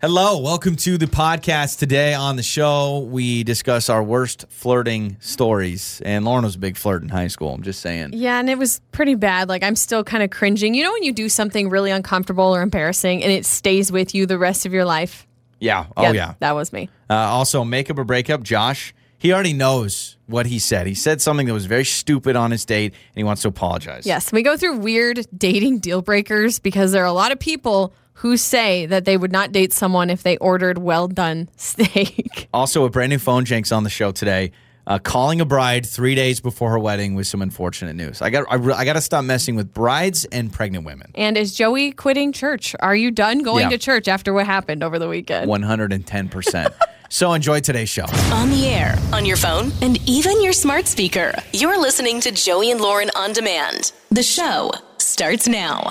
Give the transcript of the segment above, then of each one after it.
Hello, welcome to the podcast. Today on the show, we discuss our worst flirting stories. And Lauren was a big flirt in high school. I'm just saying. Yeah, and it was pretty bad. Like I'm still kind of cringing. You know when you do something really uncomfortable or embarrassing and it stays with you the rest of your life? Yeah. Oh, yeah. That was me. Uh, also, makeup or breakup, Josh, he already knows what he said. He said something that was very stupid on his date, and he wants to apologize. Yes, we go through weird dating deal breakers because there are a lot of people who say that they would not date someone if they ordered well done steak. Also, a brand new phone Jenks on the show today. Uh, calling a bride three days before her wedding with some unfortunate news. I got I, re- I got to stop messing with brides and pregnant women. And is Joey quitting church? Are you done going Yeah. to church after what happened over the weekend? One hundred and ten percent. So enjoy today's show. On the air, on your phone, and even your smart speaker. You're listening to Joey and Lauren on demand. The show starts now.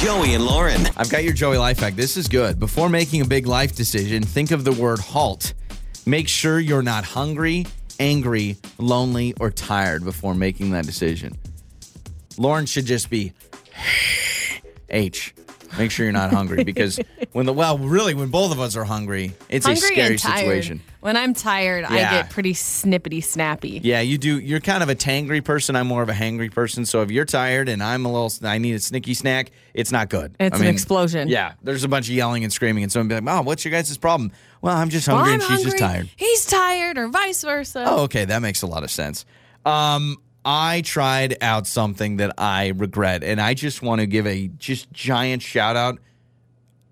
Joey and Lauren. I've got your Joey life hack. This is good. Before making a big life decision, think of the word halt. Make sure you're not hungry, angry, lonely, or tired before making that decision. Lauren should just be H. Make sure you're not hungry because when the well, really, when both of us are hungry, it's a scary and tired. situation. When I'm tired, I get pretty snippety snappy. Yeah, you do. You're kind of a tangry person. I'm more of a hangry person. So if you're tired and I'm a little, I need a snicky snack. It's not good. It's I an explosion. Yeah, there's a bunch of yelling and screaming, and someone be like, "Mom, what's your guys' problem?" Well, I'm just Well, hungry, I'm and she's just tired. He's tired, or vice versa. Oh, okay, that makes a lot of sense. Um, I tried out something that I regret, and I just want to give a just giant shout out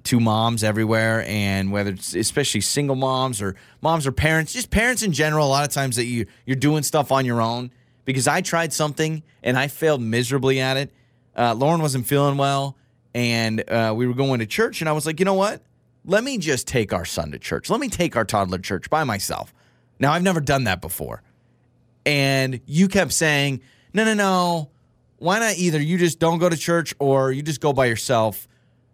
to moms everywhere, and whether it's especially single moms or moms or parents, just parents in general. A lot of times that you you're doing stuff on your own because I tried something and I failed miserably at it. Uh, Lauren wasn't feeling well, and uh, we were going to church, and I was like, you know what? Let me just take our son to church. Let me take our toddler to church by myself. Now I've never done that before, and you kept saying, no, no, no. Why not either you just don't go to church or you just go by yourself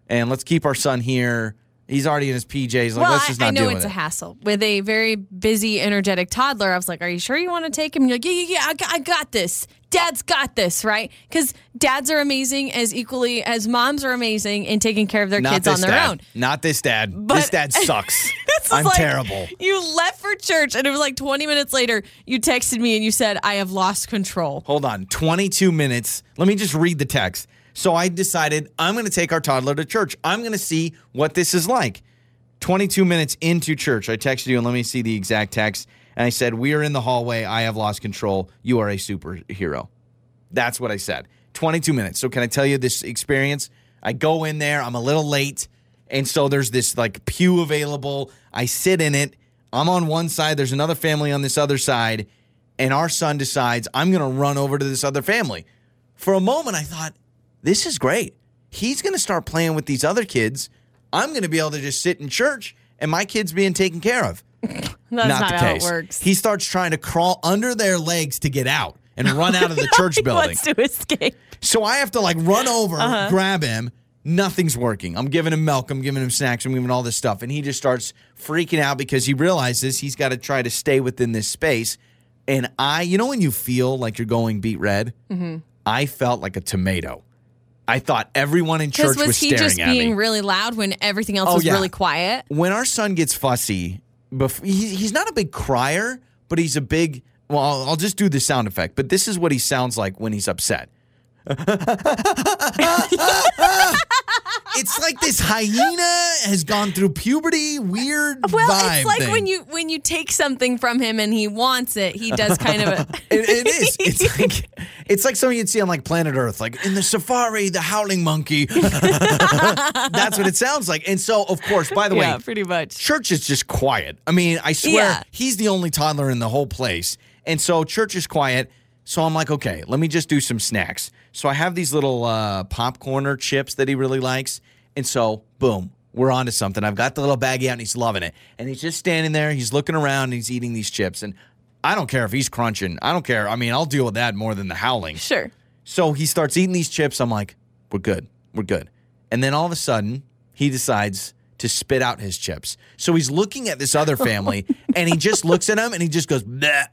and let's keep our son here. He's already in his PJs. Like, well, let's just not I know it's with a hassle with a very busy, energetic toddler. I was like, "Are you sure you want to take him?" And you're like, "Yeah, yeah, yeah. I got, I got this. Dad's got this, right?" Because dads are amazing as equally as moms are amazing in taking care of their Not kids on their dad. own. Not this dad. But- this dad sucks. This is I'm like, terrible. You left for church, and it was like 20 minutes later. You texted me and you said, "I have lost control." Hold on. 22 minutes. Let me just read the text. So I decided I'm going to take our toddler to church. I'm going to see what this is like. 22 minutes into church, I texted you and let me see the exact text. And I said, We are in the hallway. I have lost control. You are a superhero. That's what I said. 22 minutes. So can I tell you this experience? I go in there, I'm a little late. And so there's this like pew available. I sit in it. I'm on one side, there's another family on this other side. And our son decides, I'm going to run over to this other family. For a moment, I thought, this is great. He's going to start playing with these other kids. I'm going to be able to just sit in church and my kid's being taken care of. That's not, the how case. it works. He starts trying to crawl under their legs to get out and run out of the church he building. wants to escape. So I have to like run over, Uh-huh. grab him. Nothing's working. I'm giving him milk. I'm giving him snacks. I'm giving him all this stuff. And he just starts freaking out because he realizes he's got to try to stay within this space. And I, you know, when you feel like you're going beat red, Mm-hmm. I felt like a tomato. I thought everyone in church was, was he just being really loud when everything else Oh, was yeah. really quiet? when our son gets fussy, bef- he's not a big crier, but he's a big. Well, I'll just do the sound effect, but this is what he sounds like when he's upset. it's like this hyena has gone through puberty, weird Well, it's like thing. when you when you take something from him and he wants it, he does kind of a. It, it is. It's like it's like something you'd see on like Planet Earth, like in the safari, the howling monkey. That's what it sounds like. And so, of course, by the yeah, way, pretty much. church is just quiet. I mean, I swear Yeah. he's the only toddler in the whole place. And so church is quiet. So I'm like, okay, let me just do some snacks. So I have these little uh, popcorner chips that he really likes. And so, boom, we're on to something. I've got the little baggie out and he's loving it. And he's just standing there, he's looking around, and he's eating these chips. And I don't care if he's crunching. I don't care. I mean, I'll deal with that more than the howling. Sure. So he starts eating these chips. I'm like, we're good. We're good. And then all of a sudden, he decides to spit out his chips. So he's looking at this other family and he just looks at them and he just goes, Bleh.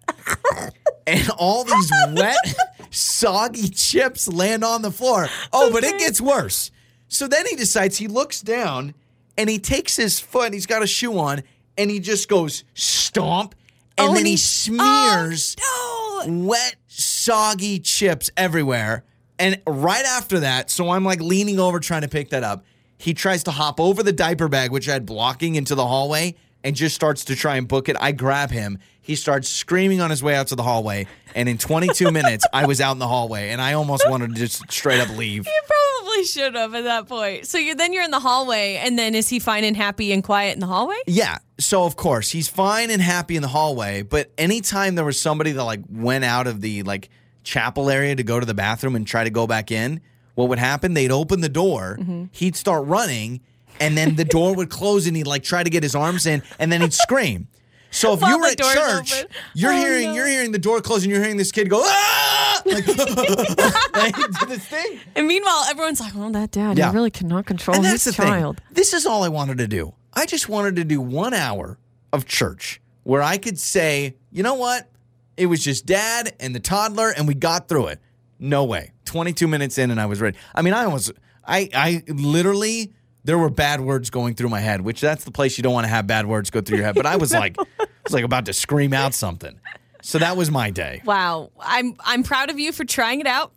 and all these wet, soggy chips land on the floor. Oh, but it gets worse. So then he decides he looks down and he takes his foot, he's got a shoe on, and he just goes stomp, and Oh, then and he he- smears Oh, no. wet, soggy chips everywhere. And right after that, so I'm like leaning over trying to pick that up. He tries to hop over the diaper bag, which I had blocking into the hallway, and just starts to try and book it. I grab him. He starts screaming on his way out to the hallway. And in 22 minutes, I was out in the hallway, and I almost wanted to just straight up leave. You probably should have at that point. So you then you're in the hallway, and then is he fine and happy and quiet in the hallway? Yeah. So of course he's fine and happy in the hallway, but anytime there was somebody that like went out of the like chapel area to go to the bathroom and try to go back in, what would happen? They'd open the door, Mm-hmm. he'd start running, and then the door would close and he'd like try to get his arms in, and then he'd scream. So if While you were at church, open. you're Oh, hearing no. you're hearing the door close and you're hearing this kid go ah like, like this thing. And meanwhile, everyone's like, "Oh, that dad, Yeah. he really cannot control And his child." thing. This is all I wanted to do. I just wanted to do one hour of church where I could say, you know what? It was just dad and the toddler, and we got through it. No way. 22 minutes in, and I was ready. I mean, I was, I, I literally, there were bad words going through my head, which that's the place you don't want to have bad words go through your head. But I was like, I was like about to scream out something. So that was my day. Wow, I'm I'm proud of you for trying it out,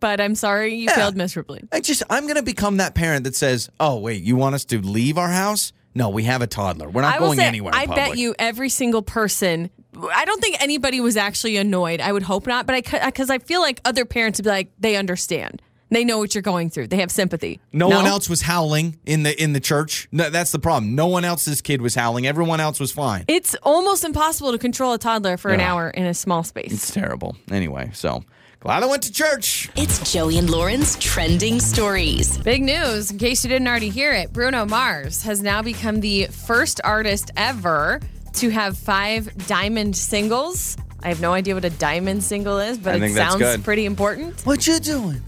but I'm sorry you Yeah. failed miserably. I just I'm gonna become that parent that says, "Oh wait, you want us to leave our house? No, we have a toddler. We're not going say, anywhere." I bet you every single person. I don't think anybody was actually annoyed. I would hope not, but I because I feel like other parents would be like they understand. They know what you're going through. They have sympathy. No, one else was howling in the in the church. No, that's the problem. No one else's kid was howling. Everyone else was fine. It's almost impossible to control a toddler for an hour in a small space. It's terrible. Anyway, so glad I went to church. It's Joey and Lauren's trending stories. Big news, in case you didn't already hear it, Bruno Mars has now become the first artist ever to have five diamond singles. I have no idea what a diamond single is, but I it sounds pretty important. What you doing?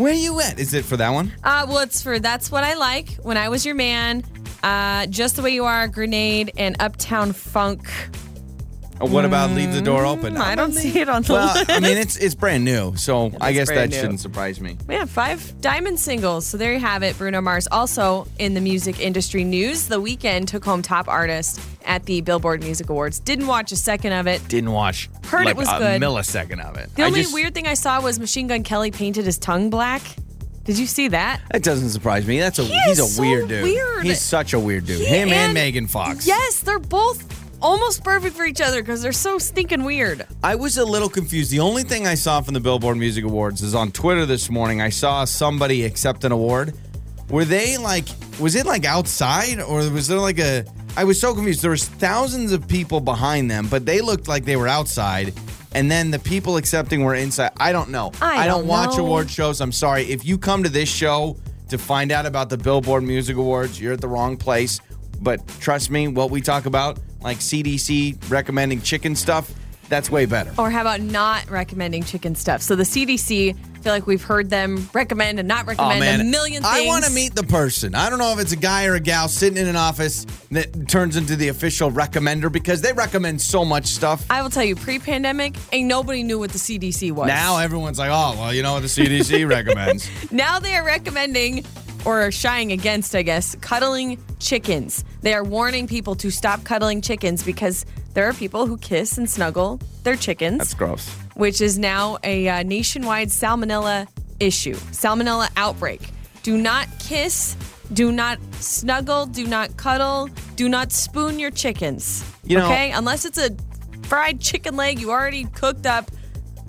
Where you at? Is it for that one? Uh, well, it's for That's What I Like, When I Was Your Man, uh, Just the Way You Are, Grenade, and Uptown Funk. Or what about leave the door open? Mm, I don't see it on the Well, list. I mean it's it's brand new, so I guess that brand new. shouldn't surprise me. We have five diamond singles. So there you have it. Bruno Mars. Also in the music industry news, The Weeknd took home top artist at the Billboard Music Awards. Didn't watch a second of it. Didn't watch. Heard it like was a good. millisecond of it. The I only just- weird thing I saw was Machine Gun Kelly painted his tongue black. Did you see that? That doesn't surprise me. That's a He he's is a so weird dude. weird. He's such a weird dude. He Him and, and- Megan Fox. Yes, they're both almost perfect for each other because they're so stinking weird. I was a little confused. The only thing I saw from the Billboard Music Awards is on Twitter this morning. I saw somebody accept an award. Were they like? Was it like outside or was there like a? I was so confused. There was thousands of people behind them, but they looked like they were outside. And then the people accepting were inside. I don't know. I don't don't watch know. award shows. I'm sorry. If you come to this show to find out about the Billboard Music Awards, you're at the wrong place. But trust me, what we talk about, like CDC recommending chicken stuff, that's way better. Or how about not recommending chicken stuff? So the CDC, I feel like we've heard them recommend and not recommend a million things. I want to meet the person. I don't know if it's a guy or a gal sitting in an office that turns into the official recommender because they recommend so much stuff. I will tell you, pre-pandemic, ain't nobody knew what the CDC was. Now everyone's like, oh, well, you know what the CDC recommends. Now they are recommending or shying against, I guess, cuddling chickens. They are warning people to stop cuddling chickens because there are people who kiss and snuggle their chickens, That's gross. which is now a uh, nationwide salmonella issue, salmonella outbreak. Do not kiss, do not snuggle, do not cuddle, do not spoon your chickens. You know- okay? Unless it's a fried chicken leg you already cooked up,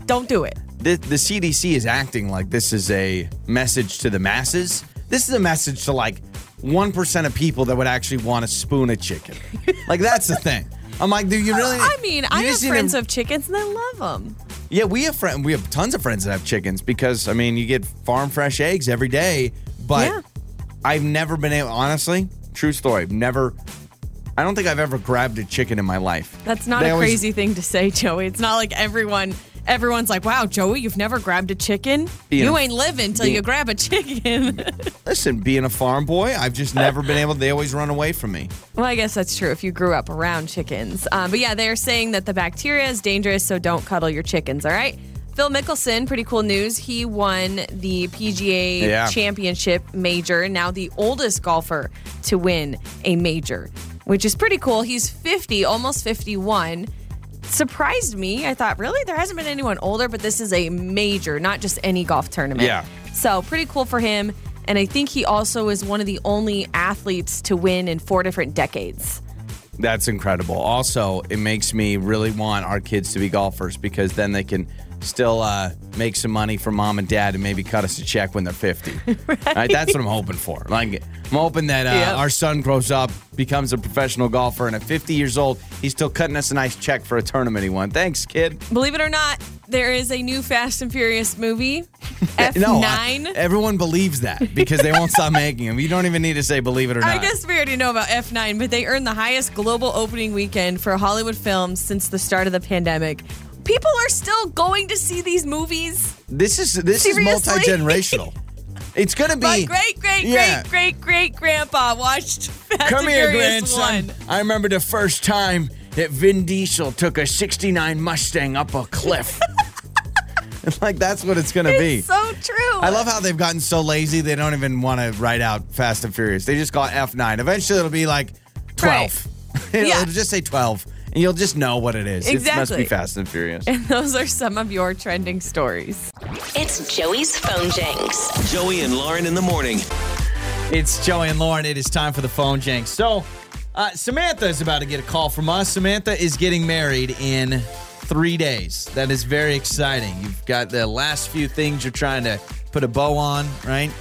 don't do it. The, the CDC is acting like this is a message to the masses. This is a message to like 1% of people that would actually want to spoon a chicken. like, that's the thing. I'm like, do you really? I mean, I have need to- friends of chickens and I love them. Yeah, we have friend. We have tons of friends that have chickens because I mean, you get farm fresh eggs every day. But Yeah. I've never been able. Honestly, true story. Never. I don't think I've ever grabbed a chicken in my life. That's not They a always- crazy thing to say, Joey. It's not like everyone everyone's like, "Wow, Joey, you've never grabbed a chicken? Being you a- ain't living till you grab a chicken." Listen, being a farm boy, I've just never been able. They always run away from me. well, I guess that's true if you grew up around chickens. Um, but yeah, they're saying that the bacteria is dangerous, so don't cuddle your chickens. All right. Phil Mickelson, pretty cool news. He won the PGA Yeah. Championship major, now the oldest golfer to win a major, which is pretty cool. He's 50, almost 51. Surprised me. I thought, really? There hasn't been anyone older, but this is a major, not just any golf tournament. Yeah. So, pretty cool for him. And I think he also is one of the only athletes to win in four different decades. That's incredible. Also, it makes me really want our kids to be golfers because then they can still uh, make some money for mom and dad and maybe cut us a check when they're 50. right. That's what I'm hoping for. Like, I'm hoping that uh, Yep. our son grows up, becomes a professional golfer, and at 50 years old, he's still cutting us a nice check for a tournament he won. Thanks, kid. Believe it or not, there is a new Fast and Furious movie, F9. No, I- everyone believes that because they won't stop making them. You don't even need to say believe it or not. I guess we already know about F9, but they earned the highest global opening weekend for Hollywood films since the start of the pandemic. People are still going to see these movies. This is this is Seriously? multi generational. It's gonna be My great, great, Yeah. great, great, great grandpa watched Fast Come here, grandson. 1. I remember the first time that Vin Diesel took a 69 Mustang up a cliff. like, that's what it's going to be. So true. I love how they've gotten so lazy, they don't even want to write out Fast and Furious. They just call it F9. Eventually, it'll be like 12. it'll, Yeah. it'll just say 12, and you'll just know what it is. It must be Fast and Furious. And those are some of your trending stories. It's Joey's phone Jenks. Joey and Lauren in the morning. It's Joey and Lauren. It is time for the phone jank. So, uh, Samantha is about to get a call from us. Samantha is getting married in three days. That is very exciting. You've got the last few things you're trying to put a bow on, right?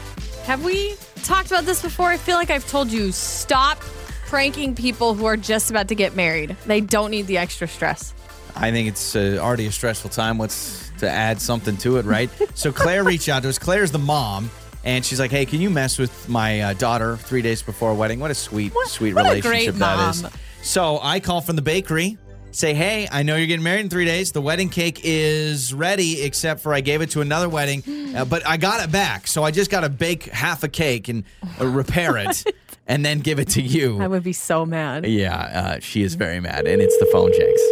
Have we talked about this before? I feel like I've told you stop pranking people who are just about to get married. They don't need the extra stress. I think it's uh, already a stressful time. Let's to add something to it, right? so Claire reached out to us. Claire's the mom. And she's like, "Hey, can you mess with my uh, daughter three days before a wedding? What a sweet, sweet what relationship that is." So I call from the bakery, say, "Hey, I know you're getting married in three days. The wedding cake is ready, except for I gave it to another wedding, uh, but I got it back. So I just got to bake half a cake and uh, repair it, and then give it to you." I would be so mad. yeah, uh, she is very mad, and it's the phone Jenks.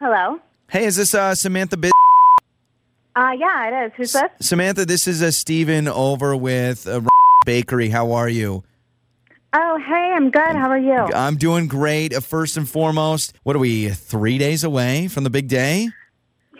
Hello. Hey, is this uh, Samantha? Biz- Uh, yeah, it is. Who's this? Samantha, this is a Steven over with uh, Bakery. How are you? Oh, hey, I'm good. How are you? I'm doing great. Uh, first and foremost, what are we, three days away from the big day?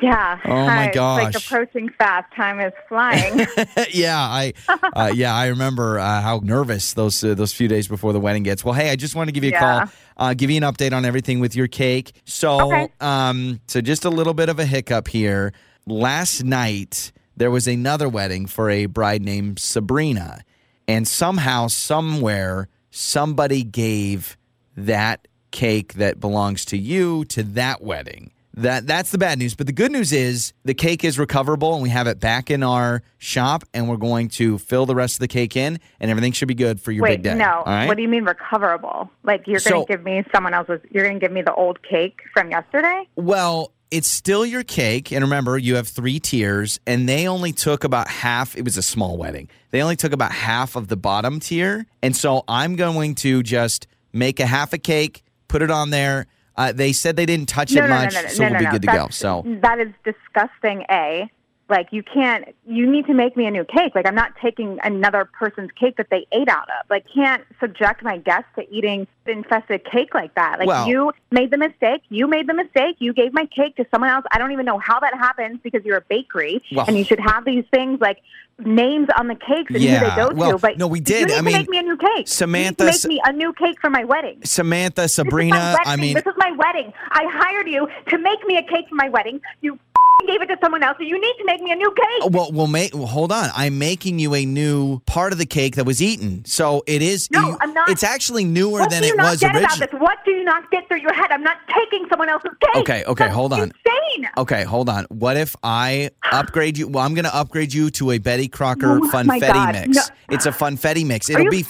Yeah. Oh, my Hi, It's gosh. like approaching fast. Time is flying. yeah, I, uh, yeah, I remember uh, how nervous those uh, those few days before the wedding gets. Well, hey, I just wanted to give you a Yeah. call, uh, give you an update on everything with your cake. So, Okay. um, so just a little bit of a hiccup here. Last night there was another wedding for a bride named Sabrina, and somehow, somewhere, somebody gave that cake that belongs to you to that wedding. That that's the bad news. But the good news is the cake is recoverable and we have it back in our shop and we're going to fill the rest of the cake in and everything should be good for your Wait, big day. no. Right? What do you mean recoverable? Like you're So- going to give me someone else's? You're going to give me the old cake from yesterday? Well, it's still your cake. And remember, you have three tiers, and they only took about half. It was a small wedding. They only took about half of the bottom tier. And so I'm going to just make a half a cake, put it on there. Uh, they said they didn't touch no, it no, much, no, so we'll be good to go. So that is disgusting. A. Like you can't. You need to make me a new cake. Like I'm not taking another person's cake that they ate out of. Like can't subject my guests to eating infested cake like that. Like Well- you made the mistake. You made the mistake. You gave my cake to someone else. I don't even know how that happens because you're a bakery Well- and you should have these things like names on the cakes and Yeah, who they go well, to. But no, we You did. need I to mean, make me a new cake. Samantha, You make me a new cake for my wedding. Samantha, This is my Sabrina, I mean, this is my wedding. I hired you to make me a cake for my wedding. You gave it to someone else, so you need to make me a new cake. Uh, well, we'll make. Well, hold on. I'm making you a new part of the cake that was eaten. So it is. No, you- I'm not. It's actually newer what than do you it not was get originally. about this? What do you not get through your head? I'm not taking someone else's cake. Okay, okay, That's hold on. Insane. Okay, hold on. What if I upgrade you? Well, I'm going to upgrade you to a Betty Crocker Oh, funfetti mix. No. It's a funfetti mix. It'll you be.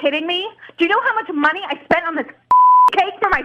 Kidding me? Do you know how much money I spent on this cake for my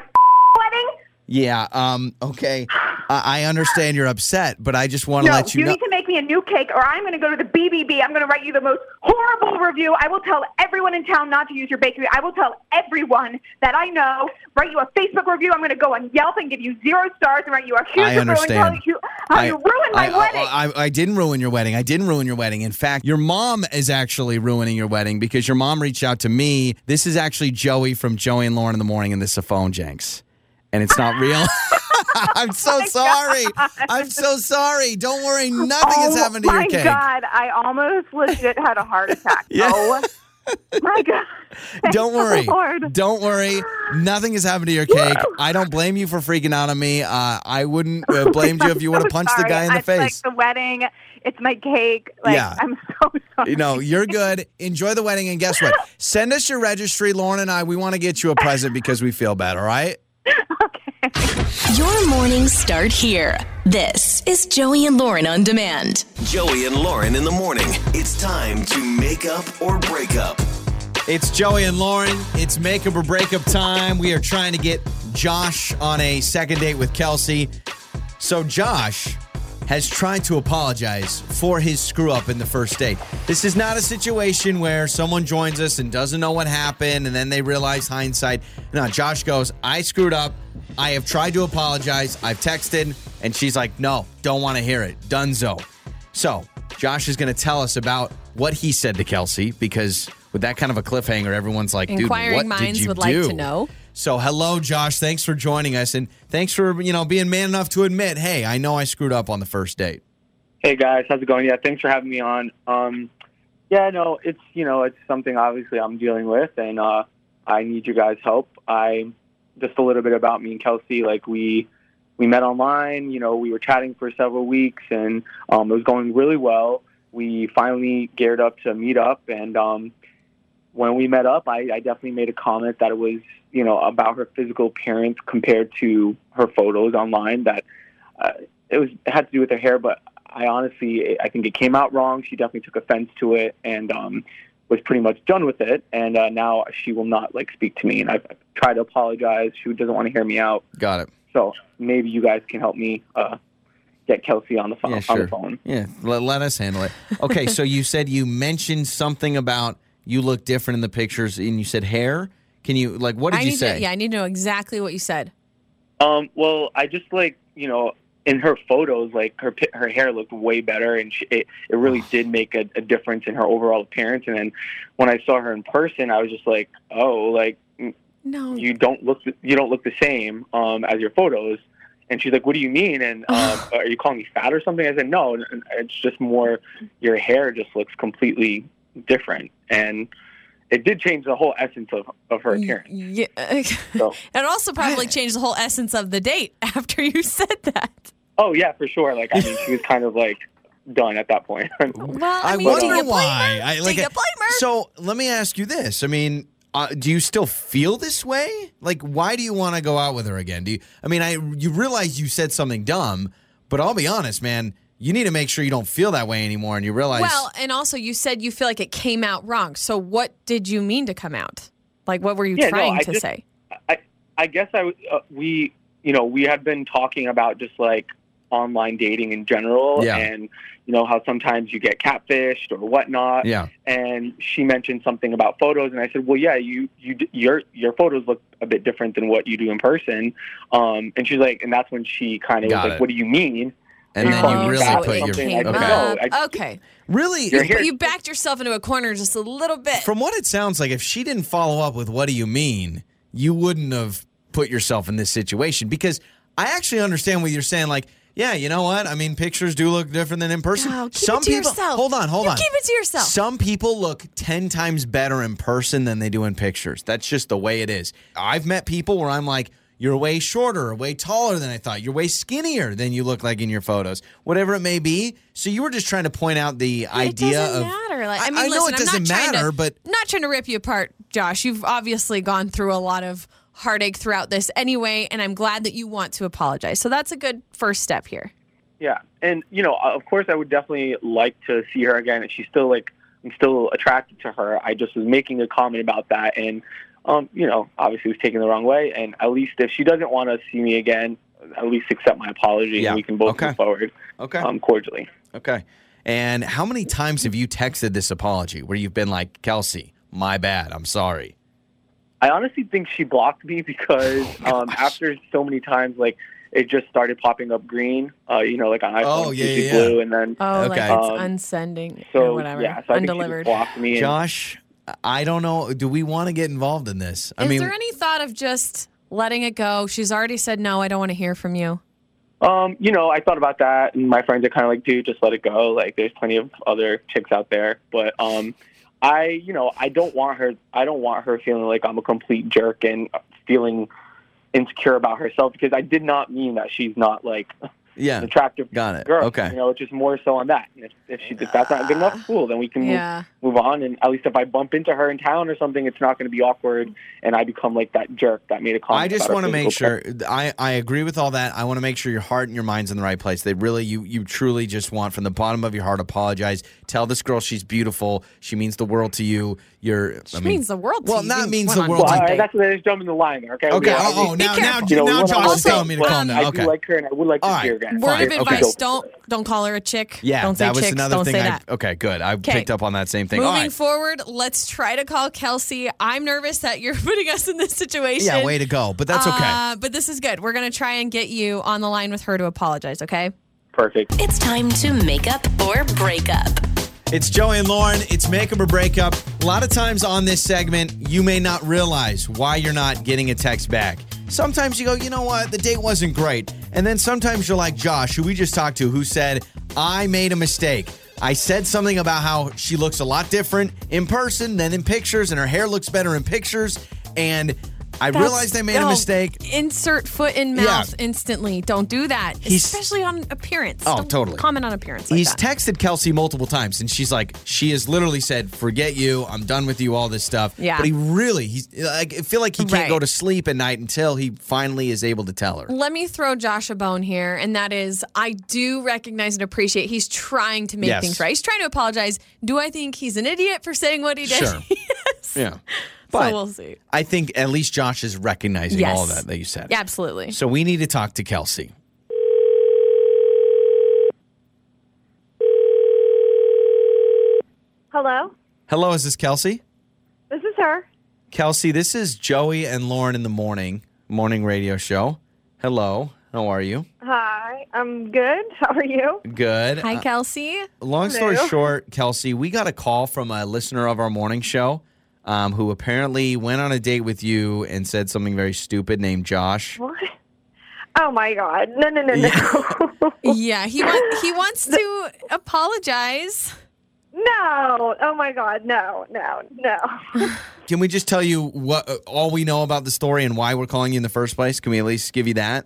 wedding? Yeah. Um. Okay. I I understand you're upset, but I just want to No, let you you know. You need to make me a new cake, or I'm going to go to the BBB. I'm going to write you the most horrible review. I will tell everyone in town not to use your bakery. I will tell everyone that I know. Write you a Facebook review. I'm going to go on Yelp and give you zero stars and write you a huge I review and tell you how you ruined my I, wedding. I, I, I didn't ruin your wedding. I didn't ruin your wedding. In fact, your mom is actually ruining your wedding because your mom reached out to me. This is actually Joey from Joey and Lauren in the morning, and this is a phone, Jenks. And it's not real. I'm so sorry. I'm so sorry. Don't worry. Nothing has oh happened to your cake. My God, I almost legit had a heart attack. Yeah. Oh my God. Thank Don't worry. Lord. Don't worry. Nothing has happened to your cake. I don't blame you for freaking out on me. Uh, I wouldn't uh, blame you if you would have so punched the guy in the it's face. like the wedding. It's my cake. Like Yeah. I'm so sorry. You know, you're good. Enjoy the wedding. And guess what? Send us your registry, Lauren and I. We want to get you a present because we feel bad, all right? Your mornings start here. This is Joey and Lauren on demand. Joey and Lauren in the morning. It's time to make up or break up. It's Joey and Lauren. It's make up or break up time. We are trying to get Josh on a second date with Kelsey. So, Josh has tried to apologize for his screw up in the first date. This is not a situation where someone joins us and doesn't know what happened and then they realize hindsight. No, Josh goes, I screwed up. I have tried to apologize. I've texted, and she's like, no, don't want to hear it. Dunzo. So, Josh is going to tell us about what he said to Kelsey because with that kind of a cliffhanger, everyone's like, dude, what minds did you would like do? to know. So, hello, Josh. Thanks for joining us, and thanks for you know being man enough to admit, hey, I know I screwed up on the first date. Hey guys, how's it going? Yeah, thanks for having me on. Um, yeah, no, it's you know it's something obviously I'm dealing with, and uh, I need your guys' help. I just a little bit about me and Kelsey. Like we we met online. You know, we were chatting for several weeks, and um, it was going really well. We finally geared up to meet up, and um, when we met up, I, I definitely made a comment that it was you know about her physical appearance compared to her photos online. That uh, it was it had to do with her hair, but I honestly, I think it came out wrong. She definitely took offense to it and um, was pretty much done with it. And uh, now she will not like speak to me. And I've I've tried to apologize. She doesn't want to hear me out. Got it. So maybe you guys can help me uh, get Kelsey on the phone. Yeah, On sure. the phone. Yeah, let, let us handle it. Okay, so you said you mentioned something about you look different in the pictures, and you said hair. Can you like what did I you say? To, yeah, I need to know exactly what you said. Um, well, I just like you know in her photos, like her her hair looked way better, and she, it it really did make a, a difference in her overall appearance. And then when I saw her in person, I was just like, oh, like No. you don't look the, you don't look the same um, as your photos. And she's like, "What do you mean? And um, are you calling me fat or something?" I said, "No, n- n- it's just more your hair just looks completely different." And it did change the whole essence of, of her appearance. Yeah. So, it also probably changed the whole essence of the date after you said that. oh yeah, for sure. Like I mean, she was kind of like done at that point. Well, I, I mean, do wonder you why. her? I, do like, you? So let me ask you this. I mean, uh, do you still feel this way? Like, why do you want to go out with her again? Do you? I mean, I you realize you said something dumb, but I'll be honest, man. You need to make sure you don't feel that way anymore, and you realize. well, and also you said you feel like it came out wrong. So what did you mean to come out? Like, what were you Yeah, no, trying I to just- say? I I guess I uh, we you know we had been talking about just like online dating in general, Yeah. and you know how sometimes you get catfished or whatnot. yeah, and she mentioned something about photos and i said well yeah you you your your photos look a bit different than what you do in person um and she's like and that's when she kind of was Got like what do you mean and then you really so put it your came okay. up. up. Uh, okay. Really, Your hair- But you backed yourself into a corner just a little bit. from what it sounds like, if she didn't follow up with "What do you mean," you wouldn't have put yourself in this situation. Because I actually understand what you're saying. Like, yeah, you know what? I mean, pictures do look different than in person. No, keep Some it to people, yourself. hold on, hold You on. keep it to yourself. Some people look ten times better in person than they do in pictures. That's just the way it is. I've met people where I'm like. You're way shorter, way taller than I thought. You're way skinnier than you look like in your photos, whatever it may be. So you were just trying to point out the idea. it idea doesn't of matter. Like, I, I- mean, I know listen, it I'm doesn't trying matter, to, but- not trying to rip you apart, Josh. You've obviously gone through a lot of heartache throughout this anyway, and I'm glad that you want to apologize. So that's a good first step here. yeah and you know of course i would definitely like to see her again and she's still like i'm still attracted to her i just was making a comment about that and um you know obviously was taken the wrong way and at least if she doesn't want to see me again at least accept my apology Yeah. and we can both Okay. move forward okay. um cordially Okay. And how many times have you texted this apology where you've been like, Kelsey, my bad, I'm sorry? I honestly think she blocked me because Oh um, after so many times, like it just started popping up green. Uh, you know, like on iPhone, Oh, it's yeah, usually yeah, yeah. blue, and then Oh, like Okay. it's Um, unsending so or whatever, yeah, so I think she undelivered. blocked me. And, Josh, I don't know. Do we want to get involved in this? I Is mean, there any thought of just letting it go? She's already said no. I don't want to hear from you. Um, you know, I thought about that, and my friends are kind of like, "Dude, just let it go." Like, there's plenty of other chicks out there, but um, I, you know, I don't want her. I don't want her feeling like I'm a complete jerk and feeling insecure about herself because I did not mean that she's not like yeah. an attractive Got it. girl. Okay. You know, it's just more so on that. And if, if she if that's not good enough, cool. Then we can Yeah. move, move on. And at least if I bump into her in town or something, it's not going to be awkward, and I become like that jerk that made a comment. I just want to make physical sure I, I agree with all that. I want to make sure your heart and your mind's in the right place. They really you you truly just want from the bottom of your heart apologize. Tell this girl she's beautiful. She means the world to you. You're She I mean, means the world. to well, you. not You means the world Well, to one all you. right, date. that's jumping the line there. Okay. Okay. Yeah, Oh, oh, now now you know, now Josh is telling me to but calm down. Okay. I do like her, and I would like to All see her again. Word of Okay. advice: Go. don't don't call her a chick. Yeah, don't say that was chicks. another don't thing. say I, that. okay, good. I 'Kay. picked up on that same thing. Moving All right. forward, let's try to call Kelsey. I'm nervous that you're putting us in this situation. Yeah, way to go. But that's okay. Uh, but this is good. We're gonna try and get you on the line with her to apologize. Okay. Perfect. It's time to make up or break up. It's Joey and Lauren. It's makeup or breakup. A lot of times on this segment, you may not realize why you're not getting a text back. Sometimes you go, you know what, the date wasn't great. And then sometimes you're like Josh, who we just talked to, who said, I made a mistake. I said something about how she looks a lot different in person than in pictures, and her hair looks better in pictures. And I realized I made a mistake. Insert foot in Yeah. mouth instantly. Don't do that, He's- especially on appearance. Oh, Don't totally. Comment on appearance. Like He's that. texted Kelsey multiple times, and she's like, she has literally said, "Forget you. I'm done with you. All this stuff." Yeah. But he really, he's like, I feel like he can't Right. go to sleep at night until he finally is able to tell her. Let me throw Josh a bone here, and that is I do recognize and appreciate he's trying to make Yes. things right. He's trying to apologize. Do I think he's an idiot for saying what he did? Sure. Yeah. So But we'll see. I think at least Josh is recognizing Yes. all of that that you said. Yeah, absolutely. So we need to talk to Kelsey. Hello, Hello, is this Kelsey? this is her. Kelsey, this is Joey and Lauren in the morning morning radio show. Hello, how are you? Hi, I'm good. How are you? Good. Hi, Uh, Kelsey. Long story Hello. short, Kelsey, we got a call from a listener of our morning show um, who apparently went on a date with you and said something very stupid named Josh. What? Oh my God! No, no, no, no, Yeah, he wa- he wants to apologize. no! Oh my God! No, no, no. Can we just tell you what uh, all we know about the story and why we're calling you in the first place? Can we at least give you that?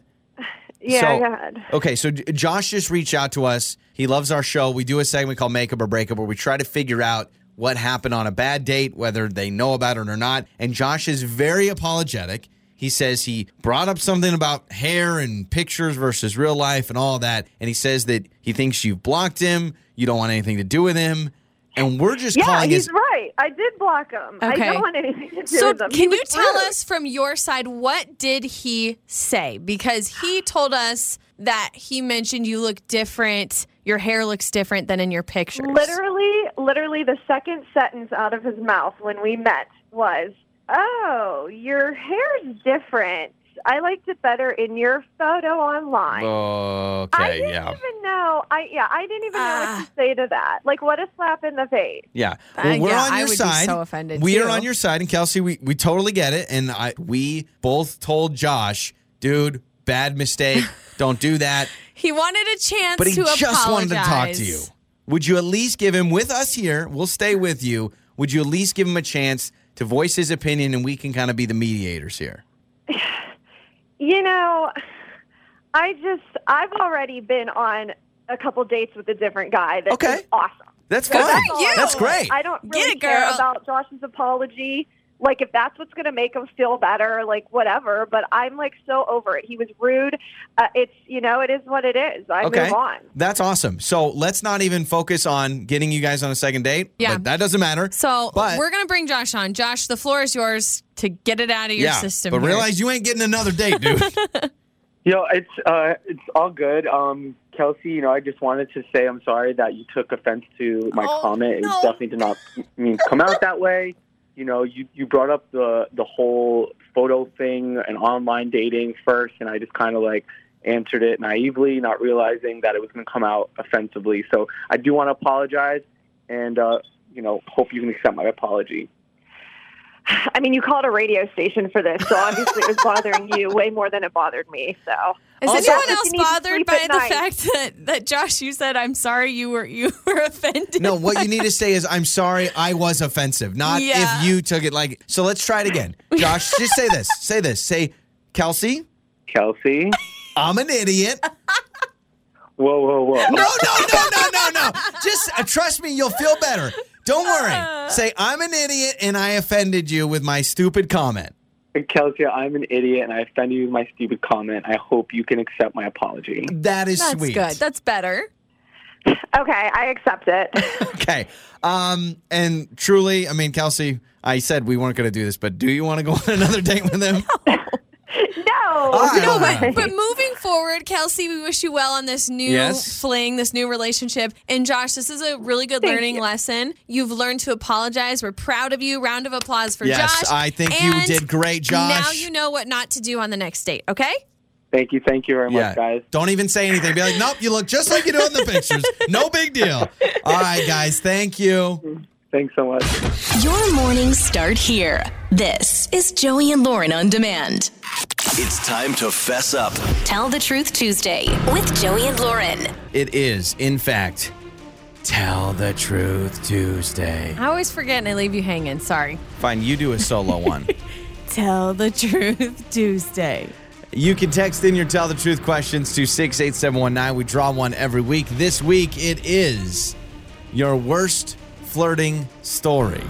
Yeah, So- go ahead. Okay, so J- Josh just reached out to us. He loves our show. We do a segment called Makeup or Breakup where we try to figure out what happened on a bad date, whether they know about it or not. And Josh is very apologetic. He says he brought up something about hair and pictures versus real life and all that. And he says that he thinks you've blocked him, you don't want anything to do with him. And we're just Yeah, calling he's his. right. I did block him. I don't want anything to do So, with him. He can was you tell rude. us from your side what did he say? Because he told us that he mentioned you look different, your hair looks different than in your pictures. Literally, literally, the second sentence out of his mouth when we met was, "Oh, your hair's different. I liked it better in your photo online." Okay, I didn't yeah. even know. I yeah, I didn't even know Ah. what to say to that. Like, what a slap in the face. Yeah. Uh, Well, we're yeah, on I your would be side. so offended, we are on your side, and Kelsey, we, we totally get it. And I we both told Josh, dude, bad mistake. Don't do that. He wanted a chance But he to just apologize. wanted to talk to you. Would you at least give him with us here? We'll stay with you. Would you at least give him a chance to voice his opinion and we can kind of be the mediators here? You know, I just I've already been on a couple dates with a different guy. That's Okay. awesome. That's Good fine. for. That's great. I don't Get really it, care about Josh's apology. Like if that's what's going to make him feel better, like whatever. But I'm like so over it. He was rude. Uh, it's you know it is what it is. I Okay. move on. That's awesome. So let's not even focus on getting you guys on a second date. Yeah. But that doesn't matter. So But- we're gonna bring Josh on. Josh, the floor is yours to get it out of your yeah. system. But here. realize you ain't getting another date, dude. You know, it's uh, it's all good. Um, Kelsey, you know, I just wanted to say I'm sorry that you took offense to my Oh, comment. It definitely did not mean come out that way. You know, you you brought up the the whole photo thing and online dating first, and I just kind of like answered it naively, not realizing that it was going to come out offensively. So I do want to apologize, and uh, you know, hope you can accept my apology. I mean, you called a radio station for this, so obviously it was bothering you way more than it bothered me. So Is Also, anyone else you need to bothered by the night- fact that, that Josh, you said, I'm sorry you were you were offended? No, what you need to say is, I'm sorry, I was offensive. Not Yeah. if you took it like. So let's try it again. Josh, just say this. Say this. Say, Kelsey, Kelsey, I'm an idiot. whoa, whoa, whoa. No, no, no, no, no, no. Just uh, trust me, you'll feel better. Don't worry. Say, I'm an idiot and I offended you with my stupid comment. Kelsey, I'm an idiot and I offended you with my stupid comment. I hope you can accept my apology. That is That's sweet. good. That's better. okay, I accept it. Okay. Um, and truly, I mean, Kelsey, I said we weren't going to do this, but do you want to go on another date with him? no, right, no all right. way. But moving forward, Kelsey, we wish you well on this new Yes. fling, this new relationship. And Josh, this is a really good Thank learning you. lesson. You've learned to apologize. We're proud of you. Round of applause for Yes, Josh. I think you did great, Josh. Now you know what not to do on the next date, okay? Thank you, thank you very much, guys. Don't even say anything. Be like, nope, you look just like you do in the pictures. No big deal. All right, guys. Thank you. Thanks so much. Your mornings start here. This is Joey and Lauren on demand. It's time to fess up. Tell the Truth Tuesday with Joey and Lauren. It is, in fact, Tell the Truth Tuesday. I always forget and I leave you hanging. Sorry. Fine, you do a solo one. Tell the Truth Tuesday. You can text in your Tell the Truth questions to 68719. We draw one every week. This week, it is your worst flirting story.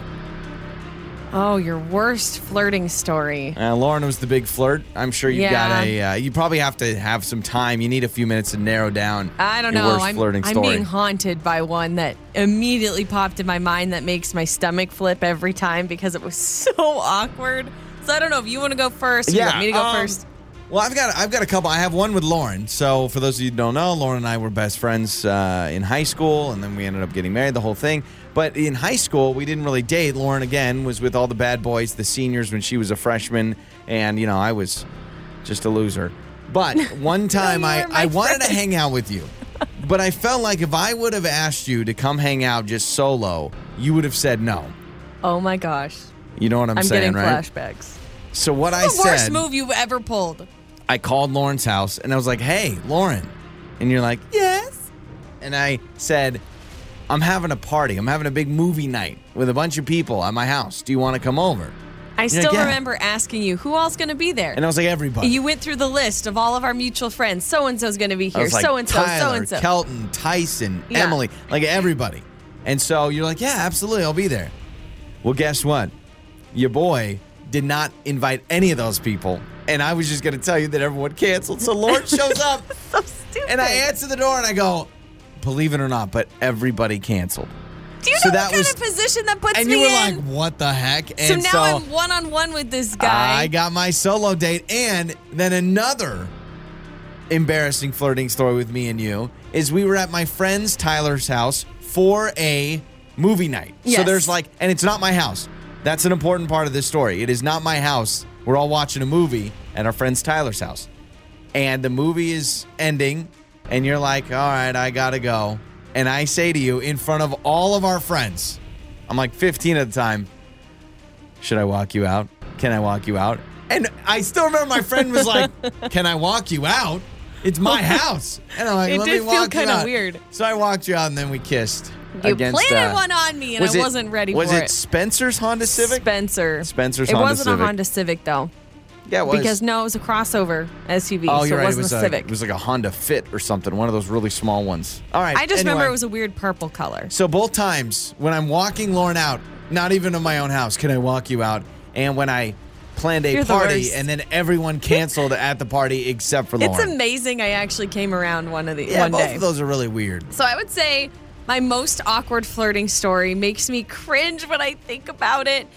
Oh, your worst flirting story. Uh, Lauren was the big flirt. I'm sure you've got a. Uh, you probably have to have some time. You need a few minutes to narrow down. I don't your know. Worst I'm, flirting I'm story. being haunted by one that immediately popped in my mind that makes my stomach flip every time because it was so awkward. So I don't know if you want to go first. Or you want me to go um, first. Well, I've got I've got a couple. I have one with Lauren. So for those of you who don't know, Lauren and I were best friends uh, in high school, and then we ended up getting married. The whole thing. But in high school, we didn't really date. Lauren again was with all the bad boys, the seniors when she was a freshman, and you know I was just a loser. But one time I I wanted to hang out with you. But I felt like if I would have asked you to come hang out just solo, you would have said no. Oh my gosh. You know what I'm, I'm saying, getting right? flashbacks. So what I said the worst said, move you've ever pulled. I called Lauren's house and I was like, "Hey, Lauren," and you're like, "Yes," and I said, "I'm having a party. I'm having a big movie night with a bunch of people at my house. Do you want to come over?" I You're still like, "Yeah." remember asking you who all's going to be there. And I was like, "Everybody." you went through the list of all of our mutual friends. So and so's going to be I here. was like, So and so. So Tyler, and so. Kelton, Tyson, Yeah. Emily, like everybody. And so you're like, "Yeah, absolutely, I'll be there." Well, guess what? Your boy did not invite any of those people, and I was just going to tell you that everyone canceled. So Lord shows up. So stupid. And I answer the door and I go, believe it or not, but everybody canceled. Do you so know that what kind was- of position that puts And me you were in? like, what the heck? so And now I'm one on one with this guy. I got my solo date. And then another embarrassing flirting story with me and you is we were at my friend's Tyler's house for a movie night. So there's like, and it's not my house. That's an important part of this story. It is not my house. We're all watching a movie at our friend's Tyler's house. And the movie is ending, and you're like, all right, I gotta go. And I say to you in front of all of our friends, I'm like 15 at the time, should I walk you out? Can I walk you out? And I still remember my friend was like, Can I walk you out? It's my house. And I'm like, It Let did me feel walk you kinda weird. So I walked you out and then we kissed. you against, planted uh, one on me and was I it- wasn't ready was for it Was it. Spencer's Honda Civic? Spencer. Spencer's Honda Civic. It Honda wasn't Civic. a Honda Civic though, yeah, it was. because no, it was a crossover SUV, oh, so you're it right. wasn't was a Civic. it was like a Honda Fit or something, one of those really small ones. All right. I just remember it was a weird purple color. So both times when I'm walking Lauren out, not even in my own house, can I walk you out? And when I planned a You're the party worst. and then everyone canceled at the party except for Lauren. It's amazing I actually came around one of the yeah, one both day. of those are really weird. So I would say my most awkward flirting story makes me cringe when I think about it.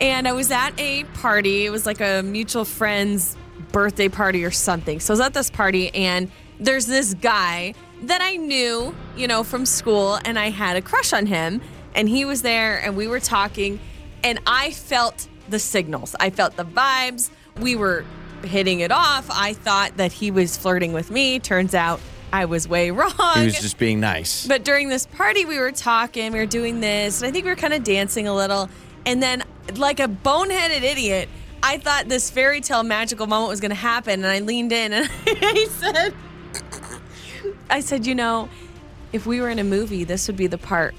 And I was at a party. It was like a mutual friend's birthday party or something. So I was at this party and there's this guy that I knew, you know, from school and I had a crush on him and he was there and we were talking and I felt the signals. I felt the vibes. We were hitting it off. I thought that he was flirting with me. Turns out I was way wrong. He was just being nice. But during this party, we were talking, we were doing this, and I think we were kind of dancing a little. And then, like a boneheaded idiot, I thought this fairy tale magical moment was going to happen. And I leaned in and I said, I said, you know, if we were in a movie, this would be the part